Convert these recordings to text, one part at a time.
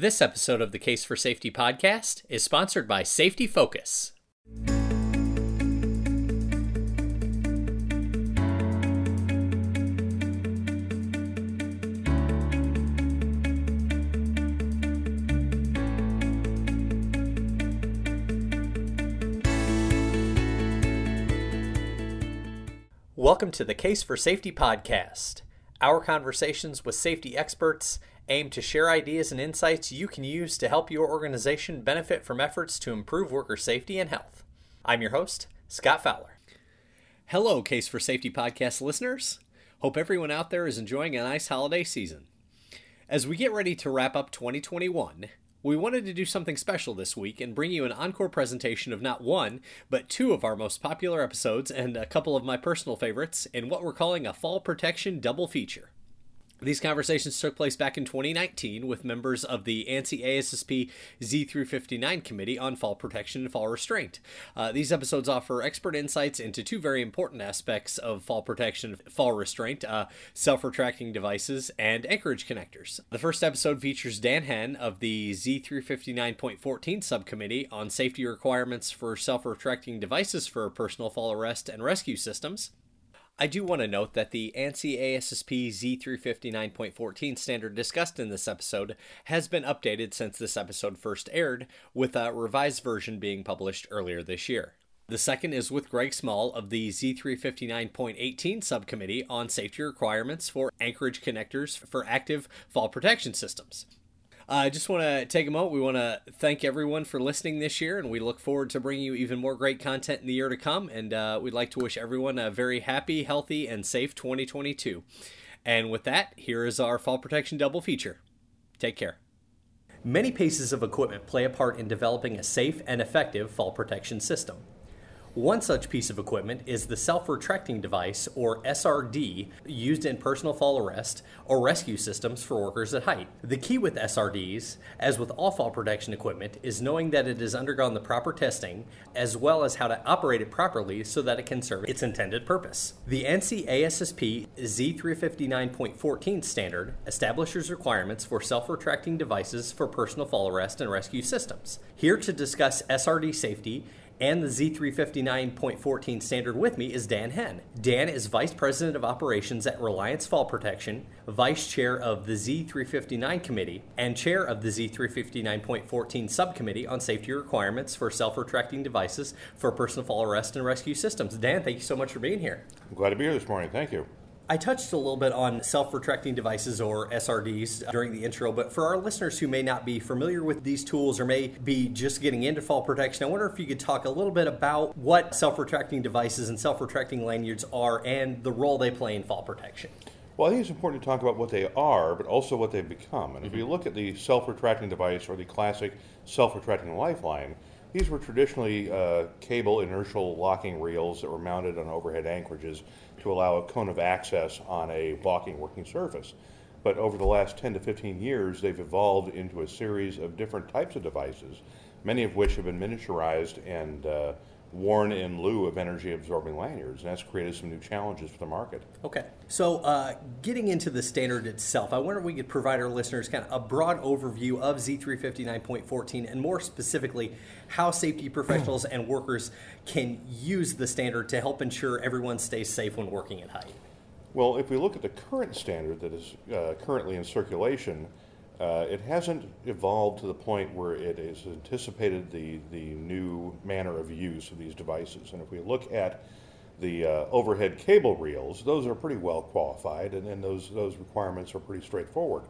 This episode of the Case for Safety podcast is sponsored by Safety Focus. Welcome to the Case for Safety podcast. Our conversations with safety experts aim to share ideas and insights you can use to help your organization benefit from efforts to improve worker safety and health. I'm your host, Scott Fowler. Hello, Case for Safety podcast listeners. Hope everyone out there is enjoying a nice holiday season. As we get ready to wrap up 2021, we wanted to do something special this week and bring you an encore presentation of not one, but two of our most popular episodes and a couple of my personal favorites in what we're calling a fall protection double feature. These conversations took place back in 2019 with members of the ANSI ASSP Z359 Committee on Fall Protection and Fall Restraint. Uh, these episodes offer expert insights into two very important aspects of fall protection and fall restraint uh, self retracting devices and anchorage connectors. The first episode features Dan Henn of the Z359.14 Subcommittee on Safety Requirements for Self Retracting Devices for Personal Fall Arrest and Rescue Systems. I do want to note that the ANSI ASSP Z359.14 standard discussed in this episode has been updated since this episode first aired, with a revised version being published earlier this year. The second is with Greg Small of the Z359.18 subcommittee on safety requirements for anchorage connectors for active fall protection systems. I just want to take a moment. We want to thank everyone for listening this year, and we look forward to bringing you even more great content in the year to come. And uh, we'd like to wish everyone a very happy, healthy, and safe 2022. And with that, here is our fall protection double feature. Take care. Many pieces of equipment play a part in developing a safe and effective fall protection system. One such piece of equipment is the self retracting device, or SRD, used in personal fall arrest or rescue systems for workers at height. The key with SRDs, as with all fall protection equipment, is knowing that it has undergone the proper testing, as well as how to operate it properly so that it can serve its intended purpose. The ANSI ASSP Z359.14 standard establishes requirements for self retracting devices for personal fall arrest and rescue systems. Here to discuss SRD safety and the Z359.14 standard with me is Dan Henn. Dan is Vice President of Operations at Reliance Fall Protection, Vice Chair of the Z359 Committee, and Chair of the Z359.14 Subcommittee on Safety Requirements for Self Retracting Devices for Personal Fall Arrest and Rescue Systems. Dan, thank you so much for being here. I'm glad to be here this morning. Thank you. I touched a little bit on self retracting devices or SRDs during the intro, but for our listeners who may not be familiar with these tools or may be just getting into fall protection, I wonder if you could talk a little bit about what self retracting devices and self retracting lanyards are and the role they play in fall protection. Well, I think it's important to talk about what they are, but also what they've become. And mm-hmm. if you look at the self retracting device or the classic self retracting lifeline, these were traditionally uh, cable inertial locking reels that were mounted on overhead anchorages to allow a cone of access on a walking working surface. But over the last 10 to 15 years, they've evolved into a series of different types of devices, many of which have been miniaturized and uh, worn in lieu of energy absorbing lanyards, and that's created some new challenges for the market. Okay. So, uh, getting into the standard itself, I wonder if we could provide our listeners kind of a broad overview of Z359.14 and more specifically, how safety professionals and workers can use the standard to help ensure everyone stays safe when working at height. Well, if we look at the current standard that is uh, currently in circulation, uh, it hasn't evolved to the point where it has anticipated the, the new manner of use of these devices. And if we look at the uh, overhead cable reels, those are pretty well qualified, and then those, those requirements are pretty straightforward.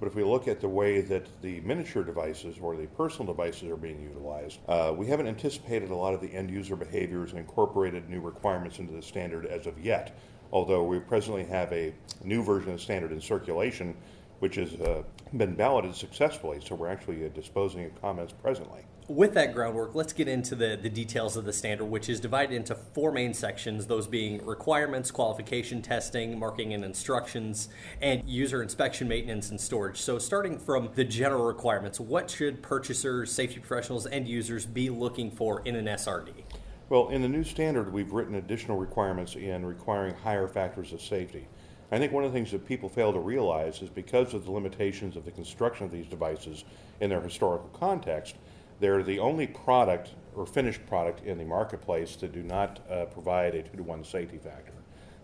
But if we look at the way that the miniature devices or the personal devices are being utilized, uh, we haven't anticipated a lot of the end user behaviors and incorporated new requirements into the standard as of yet. Although we presently have a new version of the standard in circulation which has uh, been balloted successfully. So we're actually uh, disposing of comments presently. With that groundwork, let's get into the, the details of the standard, which is divided into four main sections those being requirements, qualification, testing, marking and instructions, and user inspection, maintenance, and storage. So, starting from the general requirements, what should purchasers, safety professionals, and users be looking for in an SRD? Well, in the new standard, we've written additional requirements in requiring higher factors of safety. I think one of the things that people fail to realize is because of the limitations of the construction of these devices in their historical context, they're the only product or finished product in the marketplace that do not uh, provide a two to one safety factor.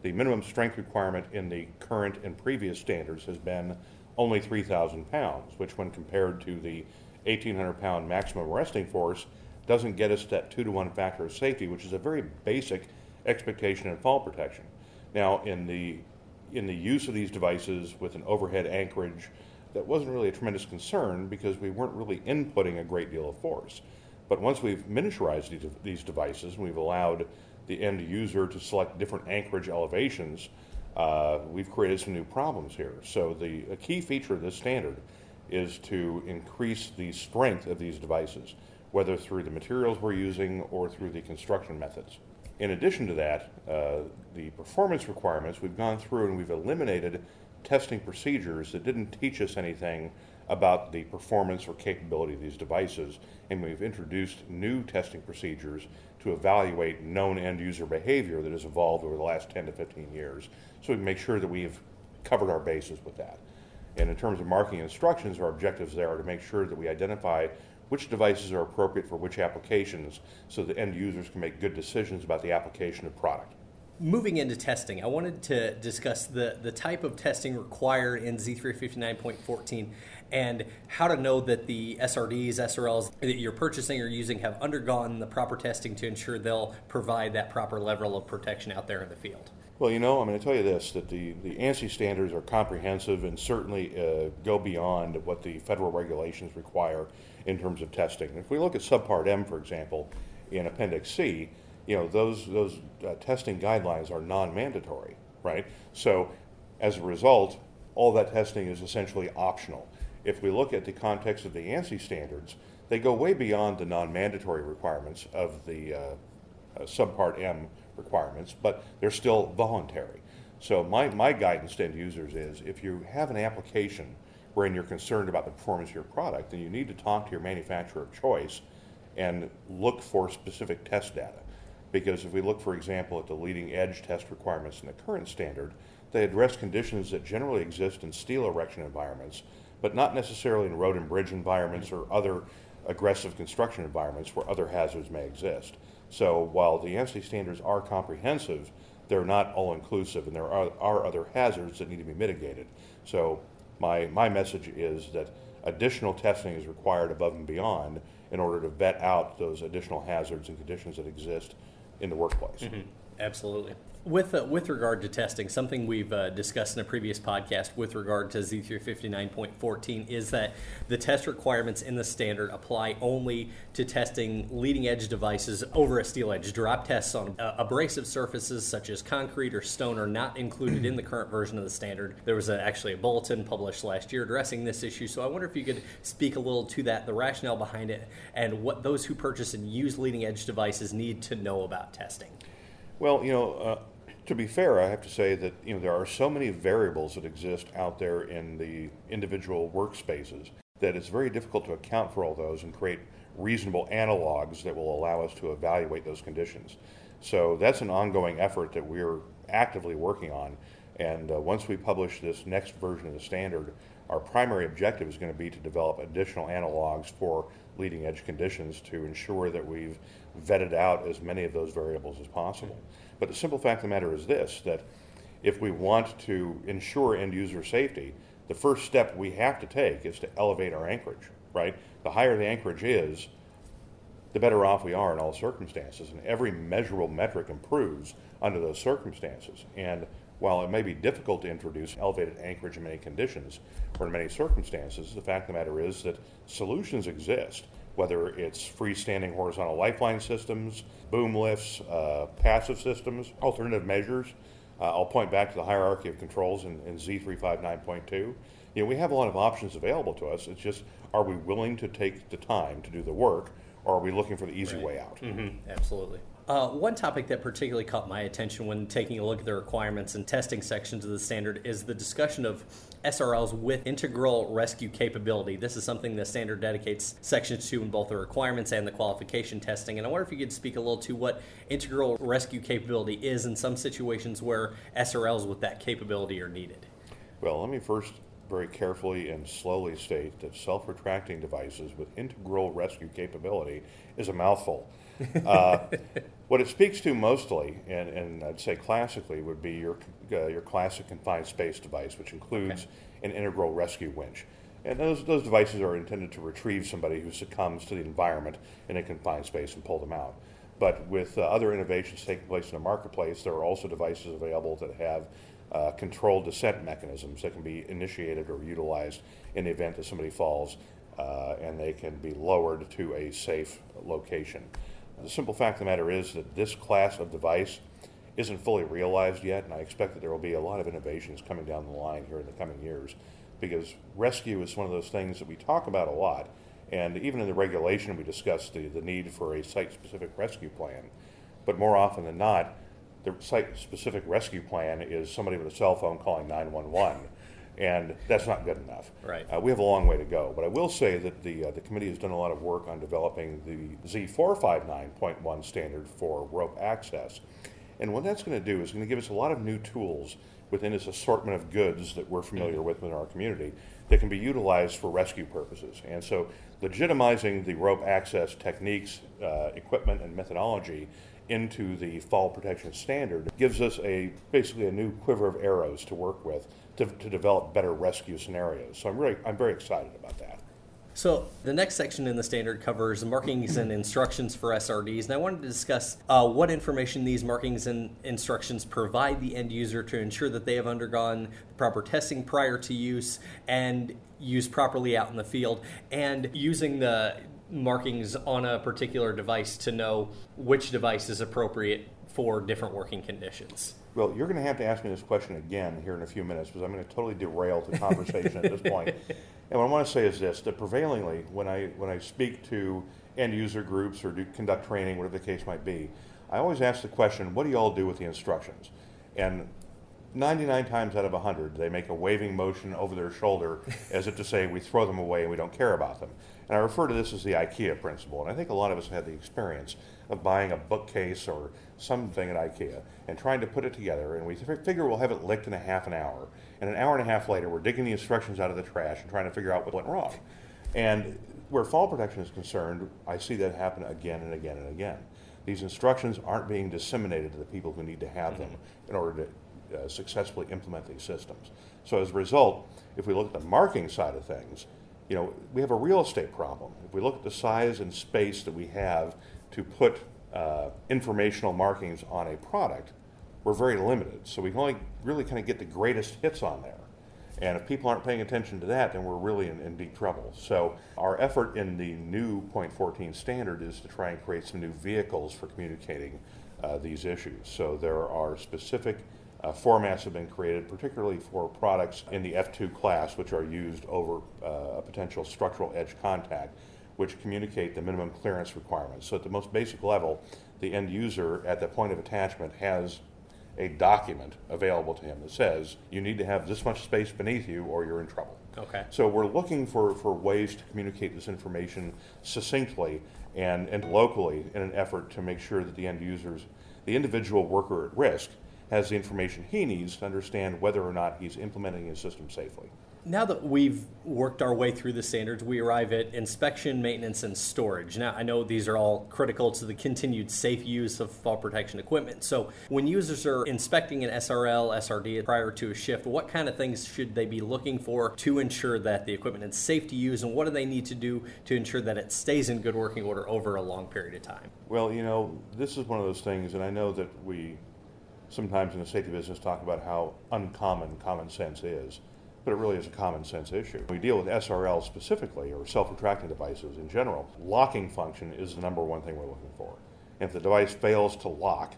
The minimum strength requirement in the current and previous standards has been only 3,000 pounds, which, when compared to the 1,800 pound maximum arresting force, doesn't get us that two to one factor of safety, which is a very basic expectation in fall protection. Now, in the in the use of these devices with an overhead anchorage, that wasn't really a tremendous concern because we weren't really inputting a great deal of force. But once we've miniaturized these, these devices and we've allowed the end user to select different anchorage elevations, uh, we've created some new problems here. So the a key feature of this standard is to increase the strength of these devices, whether through the materials we're using or through the construction methods. In addition to that, uh, the performance requirements, we've gone through and we've eliminated testing procedures that didn't teach us anything about the performance or capability of these devices, and we've introduced new testing procedures to evaluate known end user behavior that has evolved over the last 10 to 15 years, so we can make sure that we've covered our bases with that. And in terms of marking instructions, our objectives there are to make sure that we identify which devices are appropriate for which applications so that end users can make good decisions about the application of product. Moving into testing, I wanted to discuss the, the type of testing required in Z359.14 and how to know that the SRDs, SRLs that you're purchasing or using have undergone the proper testing to ensure they'll provide that proper level of protection out there in the field. Well, you know, I'm going to tell you this that the, the ANSI standards are comprehensive and certainly uh, go beyond what the federal regulations require in terms of testing. If we look at Subpart M, for example, in Appendix C, you know, those, those uh, testing guidelines are non mandatory, right? So as a result, all that testing is essentially optional. If we look at the context of the ANSI standards, they go way beyond the non mandatory requirements of the uh, uh, Subpart M requirements, but they're still voluntary. So my, my guidance to end users is if you have an application wherein you're concerned about the performance of your product, then you need to talk to your manufacturer of choice and look for specific test data. Because if we look, for example, at the leading edge test requirements in the current standard, they address conditions that generally exist in steel erection environments, but not necessarily in road and bridge environments or other aggressive construction environments where other hazards may exist. So while the ANSI standards are comprehensive, they're not all inclusive, and there are, are other hazards that need to be mitigated. So my, my message is that additional testing is required above and beyond in order to vet out those additional hazards and conditions that exist in the workplace. Mm-hmm. Absolutely. With, uh, with regard to testing, something we've uh, discussed in a previous podcast with regard to Z359.14 is that the test requirements in the standard apply only to testing leading edge devices over a steel edge. Drop tests on uh, abrasive surfaces such as concrete or stone are not included in the current version of the standard. There was a, actually a bulletin published last year addressing this issue, so I wonder if you could speak a little to that, the rationale behind it, and what those who purchase and use leading edge devices need to know about testing. Well, you know, uh, to be fair, I have to say that you know there are so many variables that exist out there in the individual workspaces that it's very difficult to account for all those and create reasonable analogs that will allow us to evaluate those conditions. So that's an ongoing effort that we're actively working on. And uh, once we publish this next version of the standard, our primary objective is going to be to develop additional analogs for leading edge conditions to ensure that we've vetted out as many of those variables as possible. But the simple fact of the matter is this that if we want to ensure end user safety, the first step we have to take is to elevate our anchorage, right? The higher the anchorage is, the better off we are in all circumstances. And every measurable metric improves under those circumstances. And while it may be difficult to introduce elevated anchorage in many conditions or in many circumstances, the fact of the matter is that solutions exist whether it's freestanding horizontal lifeline systems, boom lifts, uh, passive systems, alternative measures. Uh, I'll point back to the hierarchy of controls in, in Z359.2. You know, we have a lot of options available to us. It's just, are we willing to take the time to do the work, or are we looking for the easy right. way out? Mm-hmm. Absolutely. Uh, one topic that particularly caught my attention when taking a look at the requirements and testing sections of the standard is the discussion of SRLs with integral rescue capability. This is something the standard dedicates sections to in both the requirements and the qualification testing. And I wonder if you could speak a little to what integral rescue capability is in some situations where SRLs with that capability are needed. Well, let me first very carefully and slowly state that self retracting devices with integral rescue capability is a mouthful. Uh, what it speaks to mostly, and, and I'd say classically, would be your, uh, your classic confined space device, which includes okay. an integral rescue winch. And those, those devices are intended to retrieve somebody who succumbs to the environment in a confined space and pull them out. But with uh, other innovations taking place in the marketplace, there are also devices available that have uh, controlled descent mechanisms that can be initiated or utilized in the event that somebody falls uh, and they can be lowered to a safe location. The simple fact of the matter is that this class of device isn't fully realized yet, and I expect that there will be a lot of innovations coming down the line here in the coming years because rescue is one of those things that we talk about a lot. And even in the regulation, we discuss the, the need for a site specific rescue plan. But more often than not, the site specific rescue plan is somebody with a cell phone calling 911 and that's not good enough. Right. Uh, we have a long way to go. But I will say that the uh, the committee has done a lot of work on developing the Z459.1 standard for rope access, and what that's going to do is going to give us a lot of new tools within this assortment of goods that we're familiar with in our community that can be utilized for rescue purposes. And so, legitimizing the rope access techniques, uh, equipment, and methodology into the fall protection standard gives us a basically a new quiver of arrows to work with to, to develop better rescue scenarios. So I'm really I'm very excited about that. So the next section in the standard covers markings and instructions for SRDs, and I wanted to discuss uh, what information these markings and instructions provide the end user to ensure that they have undergone proper testing prior to use and used properly out in the field, and using the markings on a particular device to know which device is appropriate for different working conditions. Well, you're going to have to ask me this question again here in a few minutes because I'm going to totally derail the conversation at this point. And what I want to say is this: that prevailingly, when I when I speak to end user groups or do conduct training, whatever the case might be, I always ask the question, "What do you all do with the instructions?" And 99 times out of 100, they make a waving motion over their shoulder as if to say, we throw them away and we don't care about them. And I refer to this as the IKEA principle. And I think a lot of us have had the experience of buying a bookcase or something at IKEA and trying to put it together. And we figure we'll have it licked in a half an hour. And an hour and a half later, we're digging the instructions out of the trash and trying to figure out what went wrong. And where fall protection is concerned, I see that happen again and again and again. These instructions aren't being disseminated to the people who need to have them mm-hmm. in order to uh, successfully implement these systems. So as a result, if we look at the marking side of things, you know, we have a real estate problem. If we look at the size and space that we have to put uh, informational markings on a product, we're very limited. So we can only really kind of get the greatest hits on there. And if people aren't paying attention to that, then we're really in, in deep trouble. So our effort in the new Point 14 standard is to try and create some new vehicles for communicating uh, these issues. So there are specific uh, formats have been created, particularly for products in the F2 class, which are used over uh, a potential structural edge contact, which communicate the minimum clearance requirements. So, at the most basic level, the end user at the point of attachment has a document available to him that says you need to have this much space beneath you or you're in trouble. Okay. So we're looking for, for ways to communicate this information succinctly and, and locally in an effort to make sure that the end users, the individual worker at risk, has the information he needs to understand whether or not he's implementing his system safely. Now that we've worked our way through the standards, we arrive at inspection, maintenance, and storage. Now, I know these are all critical to the continued safe use of fall protection equipment. So, when users are inspecting an SRL, SRD prior to a shift, what kind of things should they be looking for to ensure that the equipment is safe to use, and what do they need to do to ensure that it stays in good working order over a long period of time? Well, you know, this is one of those things, and I know that we sometimes in the safety business talk about how uncommon common sense is, but it really is a common sense issue. We deal with SRL specifically, or self-retracting devices in general. Locking function is the number one thing we're looking for. If the device fails to lock,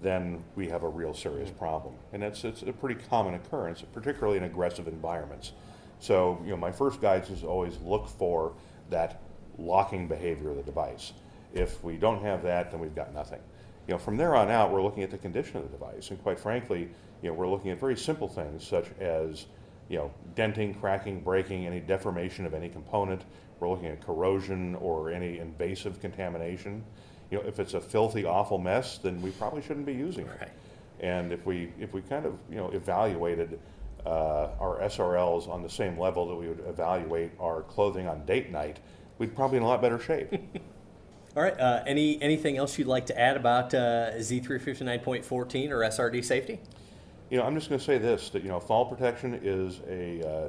then we have a real serious problem. And it's, it's a pretty common occurrence, particularly in aggressive environments. So, you know, my first guidance is always look for that locking behavior of the device. If we don't have that, then we've got nothing. You know, from there on out, we're looking at the condition of the device, and quite frankly, you know, we're looking at very simple things such as you know, denting, cracking, breaking, any deformation of any component. We're looking at corrosion or any invasive contamination. You know, if it's a filthy, awful mess, then we probably shouldn't be using it. Right. And if we if we kind of you know evaluated uh, our SRLs on the same level that we would evaluate our clothing on date night, we'd probably be in a lot better shape. All right. Uh, any anything else you'd like to add about uh, Z359.14 or SRD safety? You know, I'm just going to say this: that you know, fall protection is a uh,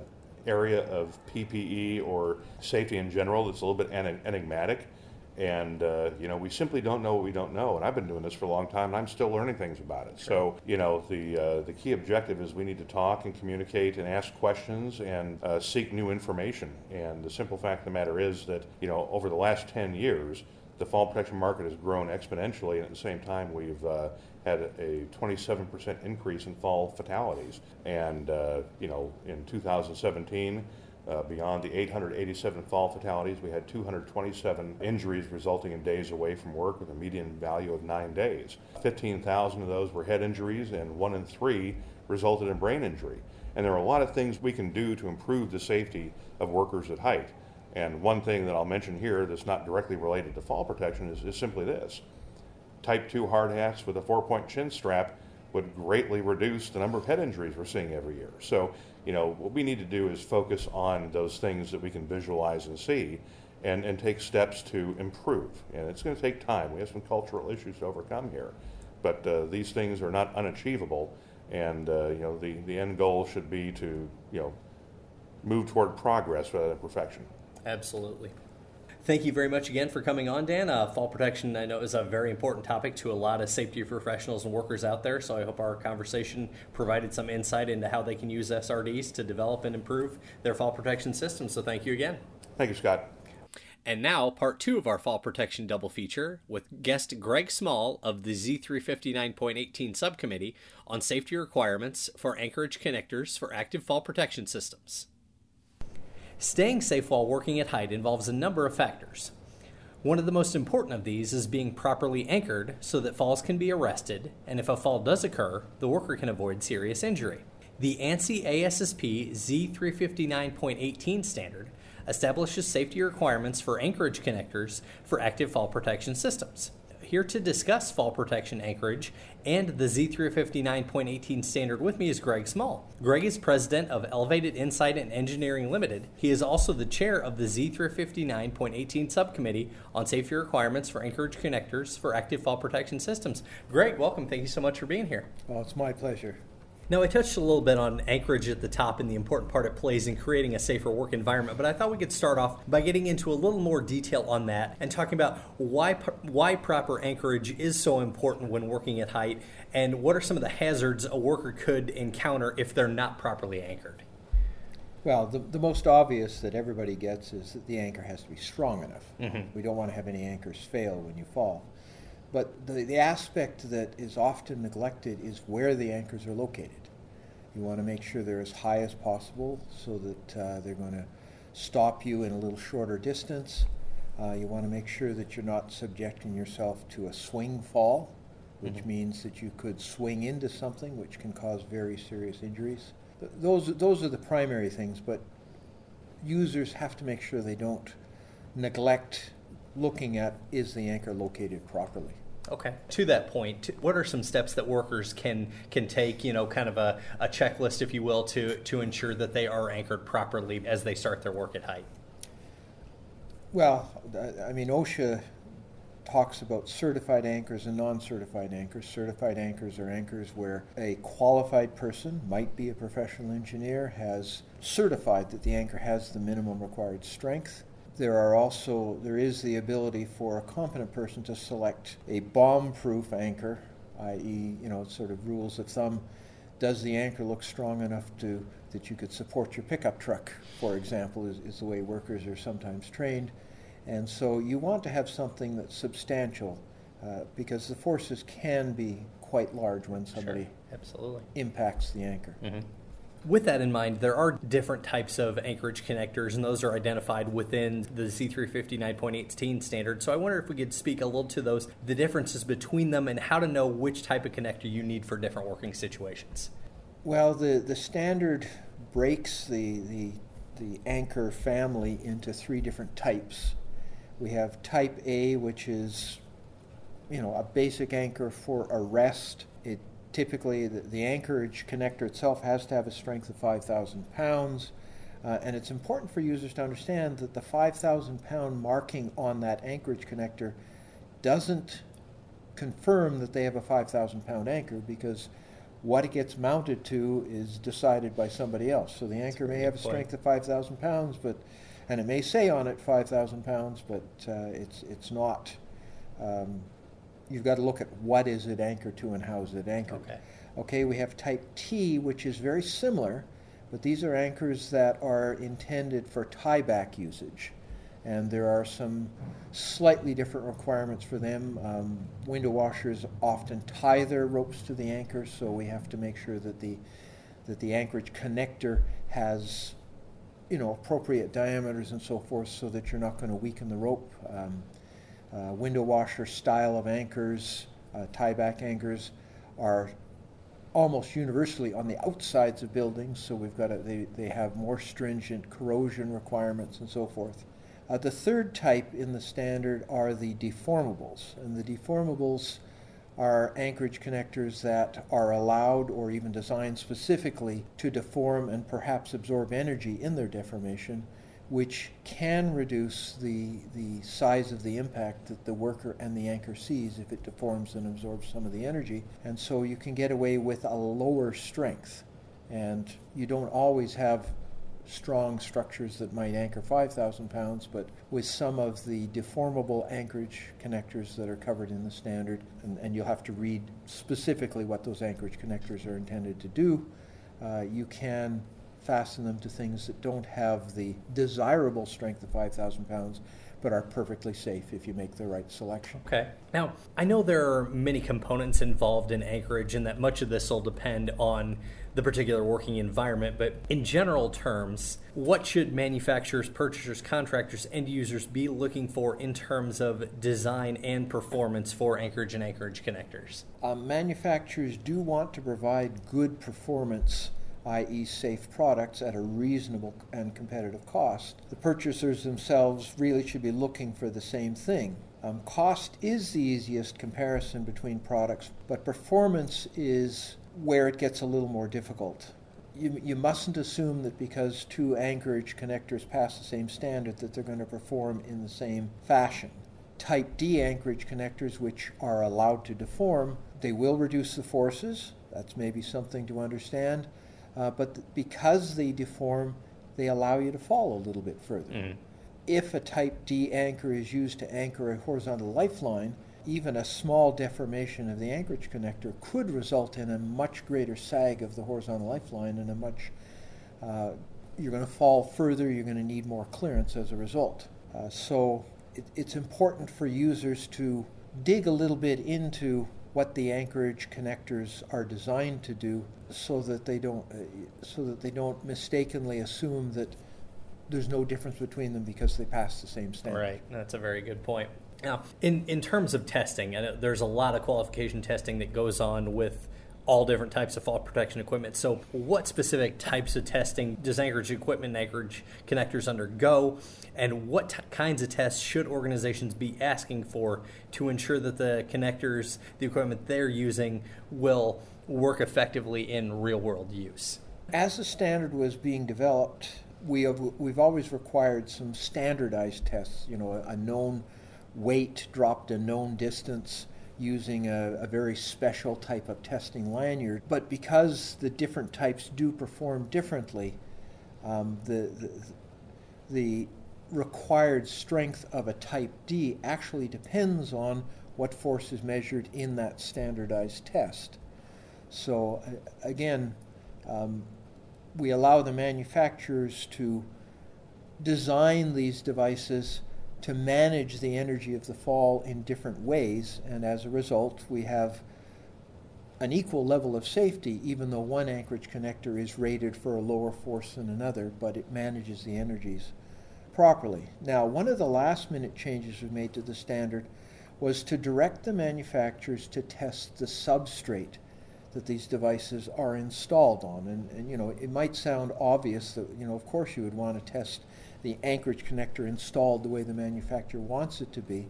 area of PPE or safety in general that's a little bit enigmatic, and uh, you know, we simply don't know what we don't know. And I've been doing this for a long time, and I'm still learning things about it. Sure. So, you know, the uh, the key objective is we need to talk and communicate and ask questions and uh, seek new information. And the simple fact of the matter is that you know, over the last 10 years the fall protection market has grown exponentially, and at the same time, we've uh, had a 27% increase in fall fatalities. And, uh, you know, in 2017, uh, beyond the 887 fall fatalities, we had 227 injuries resulting in days away from work with a median value of nine days. 15,000 of those were head injuries, and one in three resulted in brain injury. And there are a lot of things we can do to improve the safety of workers at height. And one thing that I'll mention here that's not directly related to fall protection is, is simply this. Type 2 hard hats with a four point chin strap would greatly reduce the number of head injuries we're seeing every year. So, you know, what we need to do is focus on those things that we can visualize and see and, and take steps to improve. And it's going to take time. We have some cultural issues to overcome here. But uh, these things are not unachievable. And, uh, you know, the, the end goal should be to, you know, move toward progress rather than perfection. Absolutely. Thank you very much again for coming on, Dan. Uh, fall protection, I know, is a very important topic to a lot of safety professionals and workers out there. So I hope our conversation provided some insight into how they can use SRDs to develop and improve their fall protection system. So thank you again. Thank you, Scott. And now, part two of our fall protection double feature with guest Greg Small of the Z359.18 subcommittee on safety requirements for anchorage connectors for active fall protection systems. Staying safe while working at height involves a number of factors. One of the most important of these is being properly anchored so that falls can be arrested, and if a fall does occur, the worker can avoid serious injury. The ANSI ASSP Z359.18 standard establishes safety requirements for anchorage connectors for active fall protection systems here to discuss fall protection anchorage and the Z359.18 standard with me is Greg Small. Greg is president of Elevated Insight and Engineering Limited. He is also the chair of the Z359.18 subcommittee on safety requirements for anchorage connectors for active fall protection systems. Greg, welcome. Thank you so much for being here. Well, it's my pleasure. Now, I touched a little bit on anchorage at the top and the important part it plays in creating a safer work environment, but I thought we could start off by getting into a little more detail on that and talking about why, why proper anchorage is so important when working at height and what are some of the hazards a worker could encounter if they're not properly anchored. Well, the, the most obvious that everybody gets is that the anchor has to be strong enough. Mm-hmm. We don't want to have any anchors fail when you fall. But the, the aspect that is often neglected is where the anchors are located. You want to make sure they're as high as possible so that uh, they're going to stop you in a little shorter distance. Uh, you want to make sure that you're not subjecting yourself to a swing fall, which mm-hmm. means that you could swing into something which can cause very serious injuries. Th- those, those are the primary things, but users have to make sure they don't neglect looking at is the anchor located properly. Okay. To that point, what are some steps that workers can can take? You know, kind of a, a checklist, if you will, to to ensure that they are anchored properly as they start their work at height. Well, I mean, OSHA talks about certified anchors and non-certified anchors. Certified anchors are anchors where a qualified person, might be a professional engineer, has certified that the anchor has the minimum required strength there are also there is the ability for a competent person to select a bomb-proof anchor, i.e., you know, sort of rules of thumb. Does the anchor look strong enough to that you could support your pickup truck, for example, is, is the way workers are sometimes trained. And so you want to have something that's substantial uh, because the forces can be quite large when somebody sure. Absolutely. impacts the anchor. Mm-hmm. With that in mind, there are different types of anchorage connectors, and those are identified within the Z359.18 standard. So I wonder if we could speak a little to those, the differences between them, and how to know which type of connector you need for different working situations. Well, the, the standard breaks the, the, the anchor family into three different types. We have type A, which is you know a basic anchor for arrest. It typically the, the anchorage connector itself has to have a strength of 5,000 pounds. Uh, and it's important for users to understand that the 5,000 pound marking on that anchorage connector doesn't confirm that they have a 5,000 pound anchor because what it gets mounted to is decided by somebody else. So the anchor may have a strength of 5,000 pounds, but and it may say on it 5,000 pounds, but uh, it's it's not. Um, you've got to look at what is it anchored to and how is it anchored. Okay. Okay, we have type T, which is very similar, but these are anchors that are intended for tieback usage. And there are some slightly different requirements for them. Um, window washers often tie their ropes to the anchors, so we have to make sure that the that the anchorage connector has you know appropriate diameters and so forth, so that you're not going to weaken the rope. Um, uh, window washer style of anchors, uh, tieback anchors, are almost universally on the outsides of buildings, so we've got a, they, they have more stringent corrosion requirements and so forth. Uh, the third type in the standard are the deformables, and the deformables are anchorage connectors that are allowed or even designed specifically to deform and perhaps absorb energy in their deformation which can reduce the, the size of the impact that the worker and the anchor sees if it deforms and absorbs some of the energy. And so you can get away with a lower strength. And you don't always have strong structures that might anchor 5,000 pounds, but with some of the deformable anchorage connectors that are covered in the standard, and, and you'll have to read specifically what those anchorage connectors are intended to do, uh, you can fasten them to things that don't have the desirable strength of 5,000 pounds, but are perfectly safe if you make the right selection. Okay. Now, I know there are many components involved in anchorage, and that much of this will depend on the particular working environment, but in general terms, what should manufacturers, purchasers, contractors, end users be looking for in terms of design and performance for anchorage and anchorage connectors? Uh, manufacturers do want to provide good performance i.e., safe products at a reasonable and competitive cost. The purchasers themselves really should be looking for the same thing. Um, cost is the easiest comparison between products, but performance is where it gets a little more difficult. You, you mustn't assume that because two anchorage connectors pass the same standard that they're going to perform in the same fashion. Type D anchorage connectors, which are allowed to deform, they will reduce the forces. That's maybe something to understand. Uh, but th- because they deform, they allow you to fall a little bit further. Mm-hmm. If a type D anchor is used to anchor a horizontal lifeline, even a small deformation of the anchorage connector could result in a much greater sag of the horizontal lifeline and a much uh, you're going to fall further you're going to need more clearance as a result uh, so it, it's important for users to dig a little bit into what the anchorage connectors are designed to do so that they don't uh, so that they don't mistakenly assume that there's no difference between them because they pass the same standard. Right. That's a very good point. Now, in, in terms of testing, there's a lot of qualification testing that goes on with all different types of fall protection equipment. So, what specific types of testing does anchorage equipment and anchorage connectors undergo? And what t- kinds of tests should organizations be asking for to ensure that the connectors, the equipment they're using, will work effectively in real world use? As the standard was being developed, we have, we've always required some standardized tests, you know, a, a known weight dropped a known distance using a, a, very special type of testing lanyard. But because the different types do perform differently, um, the, the, the required strength of a type D actually depends on what force is measured in that standardized test. So, again, um, we allow the manufacturers to design these devices to manage the energy of the fall in different ways, and as a result, we have an equal level of safety, even though one anchorage connector is rated for a lower force than another, but it manages the energies properly. Now, one of the last minute changes we made to the standard was to direct the manufacturers to test the substrate that these devices are installed on. And, and, you know, it might sound obvious that, you know, of course you would want to test the anchorage connector installed the way the manufacturer wants it to be.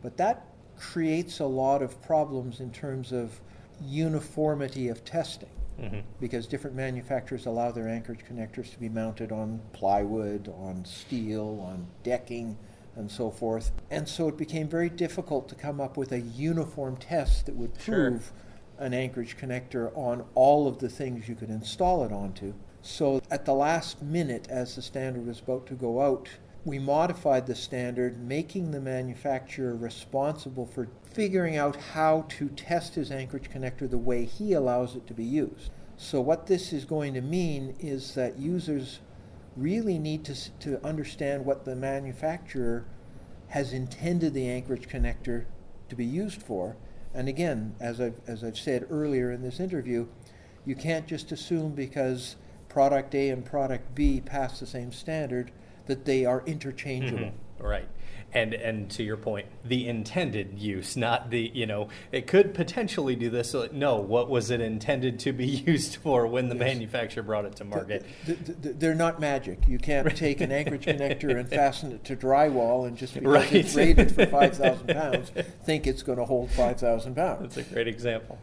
But that creates a lot of problems in terms of uniformity of testing. Mm-hmm. Because different manufacturers allow their anchorage connectors to be mounted on plywood, on steel, on decking, and so forth. And so it became very difficult to come up with a uniform test that would prove sure an anchorage connector on all of the things you could install it onto. So at the last minute, as the standard was about to go out, we modified the standard, making the manufacturer responsible for figuring out how to test his anchorage connector the way he allows it to be used. So, what this is going to mean is that users really need to, to understand what the manufacturer has intended the anchorage connector to be used for and again, as I've, as I've said earlier in this interview, you can't just assume because product A and product B pass the same standard that they are interchangeable. Mm-hmm. Right and and to your point the intended use not the you know it could potentially do this no what was it intended to be used for when the yes. manufacturer brought it to market the, the, the, they're not magic you can't take an anchorage connector and fasten it to drywall and just because right. it's rated for 5000 pounds think it's going to hold 5000 pounds that's a great example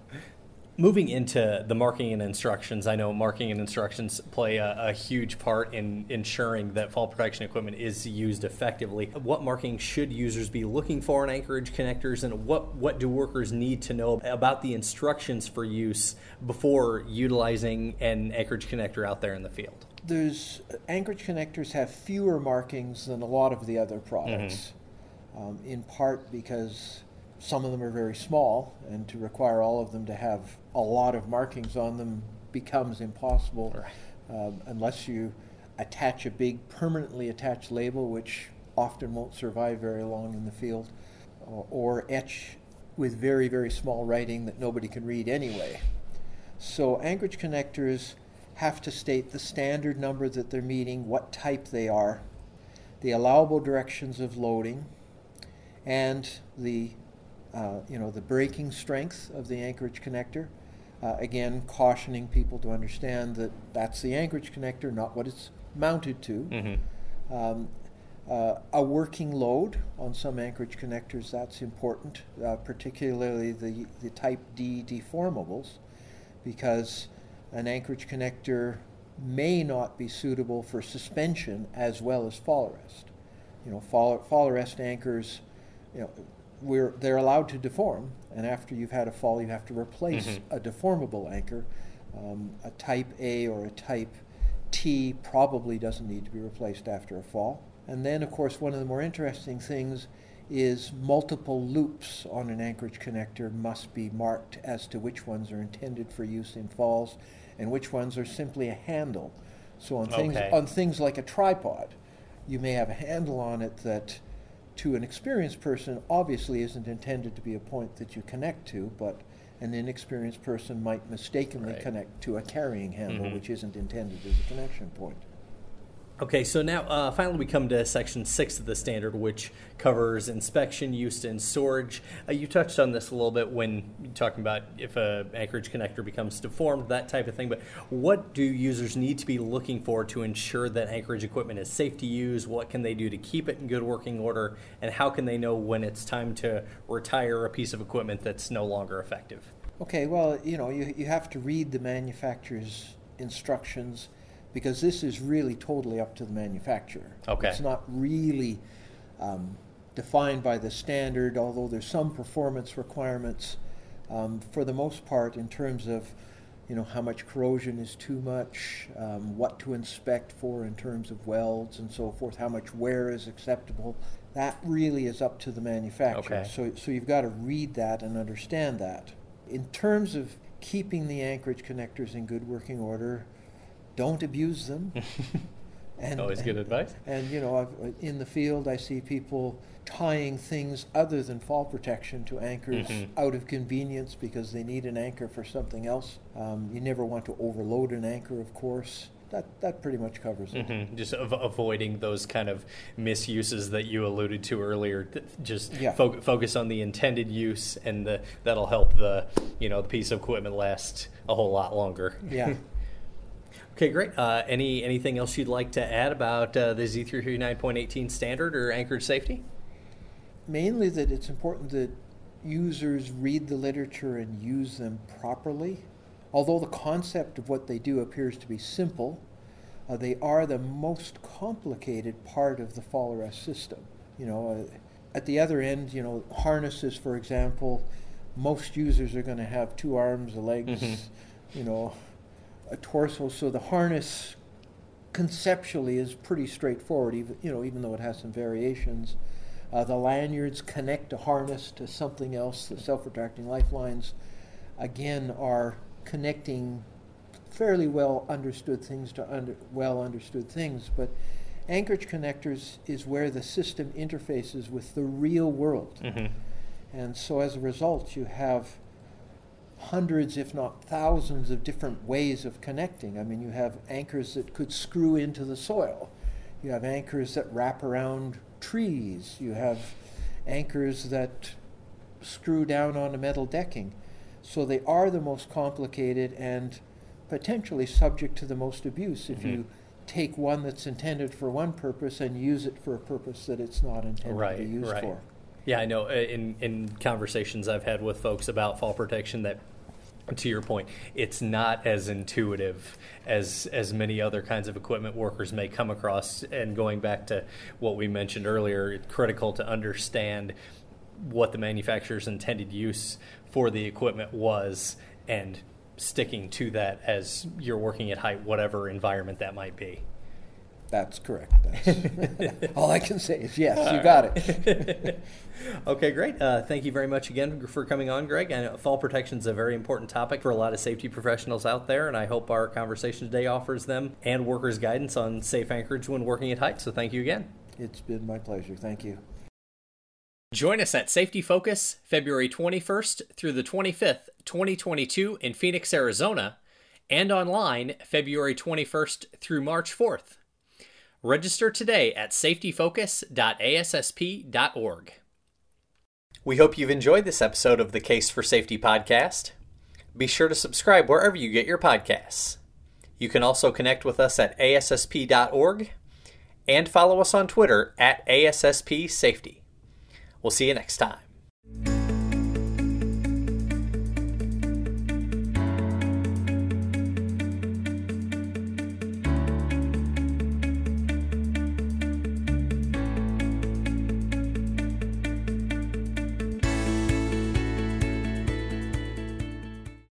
Moving into the marking and instructions, I know marking and instructions play a, a, huge part in ensuring that fall protection equipment is used effectively. What marking should users be looking for in anchorage connectors, and what, what do workers need to know about the instructions for use before utilizing an anchorage connector out there in the field? There's anchorage connectors have fewer markings than a lot of the other products, mm-hmm. um, in part because some of them are very small, and to require all of them to have a lot of markings on them becomes impossible right. um, unless you attach a big permanently attached label, which often won't survive very long in the field, or, or etch with very, very small writing that nobody can read anyway. So, anchorage connectors have to state the standard number that they're meeting, what type they are, the allowable directions of loading, and the uh, you know, the breaking strength of the anchorage connector. Uh, again, cautioning people to understand that that's the anchorage connector, not what it's mounted to. Mm-hmm. Um, uh, a working load on some anchorage connectors, that's important, uh, particularly the, the type D deformables, because an anchorage connector may not be suitable for suspension as well as fall arrest. You know, fall, fall arrest anchors, you know, we're, they're allowed to deform, and after you've had a fall, you have to replace mm-hmm. a deformable anchor. Um, a type A or a type T probably doesn't need to be replaced after a fall. And then, of course, one of the more interesting things is multiple loops on an anchorage connector must be marked as to which ones are intended for use in falls and which ones are simply a handle. So on things okay. on things like a tripod, you may have a handle on it that to an experienced person obviously isn't intended to be a point that you connect to, but an inexperienced person might mistakenly right. connect to a carrying handle, mm-hmm. which isn't intended as a connection point. Okay, so now uh, finally we come to section six of the standard, which covers inspection, use, and storage. Uh, you touched on this a little bit when talking about if a anchorage connector becomes deformed, that type of thing. But what do users need to be looking for to ensure that anchorage equipment is safe to use? What can they do to keep it in good working order? And how can they know when it's time to retire a piece of equipment that's no longer effective? Okay, well, you know, you, you have to read the manufacturer's instructions because this is really totally up to the manufacturer. Okay. It's not really um, defined by the standard, although there's some performance requirements. Um, for the most part, in terms of you know how much corrosion is too much, um, what to inspect for in terms of welds and so forth, how much wear is acceptable. That really is up to the manufacturer. Okay. So, so you've got to read that and understand that. In terms of keeping the anchorage connectors in good working order, don't abuse them. And, Always good and, advice. And you know, I've, in the field, I see people tying things other than fall protection to anchors mm-hmm. out of convenience because they need an anchor for something else. Um, you never want to overload an anchor, of course. That, that pretty much covers it. Mm-hmm. Just av- avoiding those kind of misuses that you alluded to earlier. Just yeah. fo- focus on the intended use, and the, that'll help the you know the piece of equipment last a whole lot longer. Yeah. Okay, great. Uh, any anything else you'd like to add about uh, the Z359.18 standard or anchored safety? Mainly that it's important that users read the literature and use them properly. Although the concept of what they do appears to be simple, uh, they are the most complicated part of the fall arrest system. You know, uh, at the other end, you know, harnesses, for example, most users are going to have two arms, a legs, mm-hmm. you know, a torso. So the harness conceptually is pretty straightforward, even you know, even though it has some variations. Uh, the lanyards connect a harness to something else. The self-retracting lifelines, again, are connecting fairly well understood things to under, well understood things. But anchorage connectors is where the system interfaces with the real world. Mm-hmm. And so as a result, you have hundreds, if not thousands, of different ways of connecting. I mean, you have anchors that could screw into the soil, you have anchors that wrap around trees, you have anchors that screw down on a metal decking. So they are the most complicated and potentially subject to the most abuse if mm-hmm. you take one that's intended for one purpose and use it for a purpose that it's not intended right, to be used right. for. Yeah, I know. Uh, in in conversations I've had with folks about fall protection, that to your point, it's not as intuitive as as many other kinds of equipment workers may come across. And going back to what we mentioned earlier, it's critical to understand what the manufacturer's intended use for the equipment was and sticking to that as you're working at height, whatever environment that might be. That's correct. That's all I can say is yes, you got it. okay, great. Uh, thank you very much again for coming on, Greg. And fall protection is a very important topic for a lot of safety professionals out there, and I hope our conversation today offers them and workers guidance on safe anchorage when working at height. So thank you again. It's been my pleasure. Thank you. Join us at Safety Focus February 21st through the 25th, 2022 in Phoenix, Arizona, and online February 21st through March 4th. Register today at safetyfocus.assp.org. We hope you've enjoyed this episode of the Case for Safety podcast. Be sure to subscribe wherever you get your podcasts. You can also connect with us at ASSP.org and follow us on Twitter at ASSP Safety. We'll see you next time.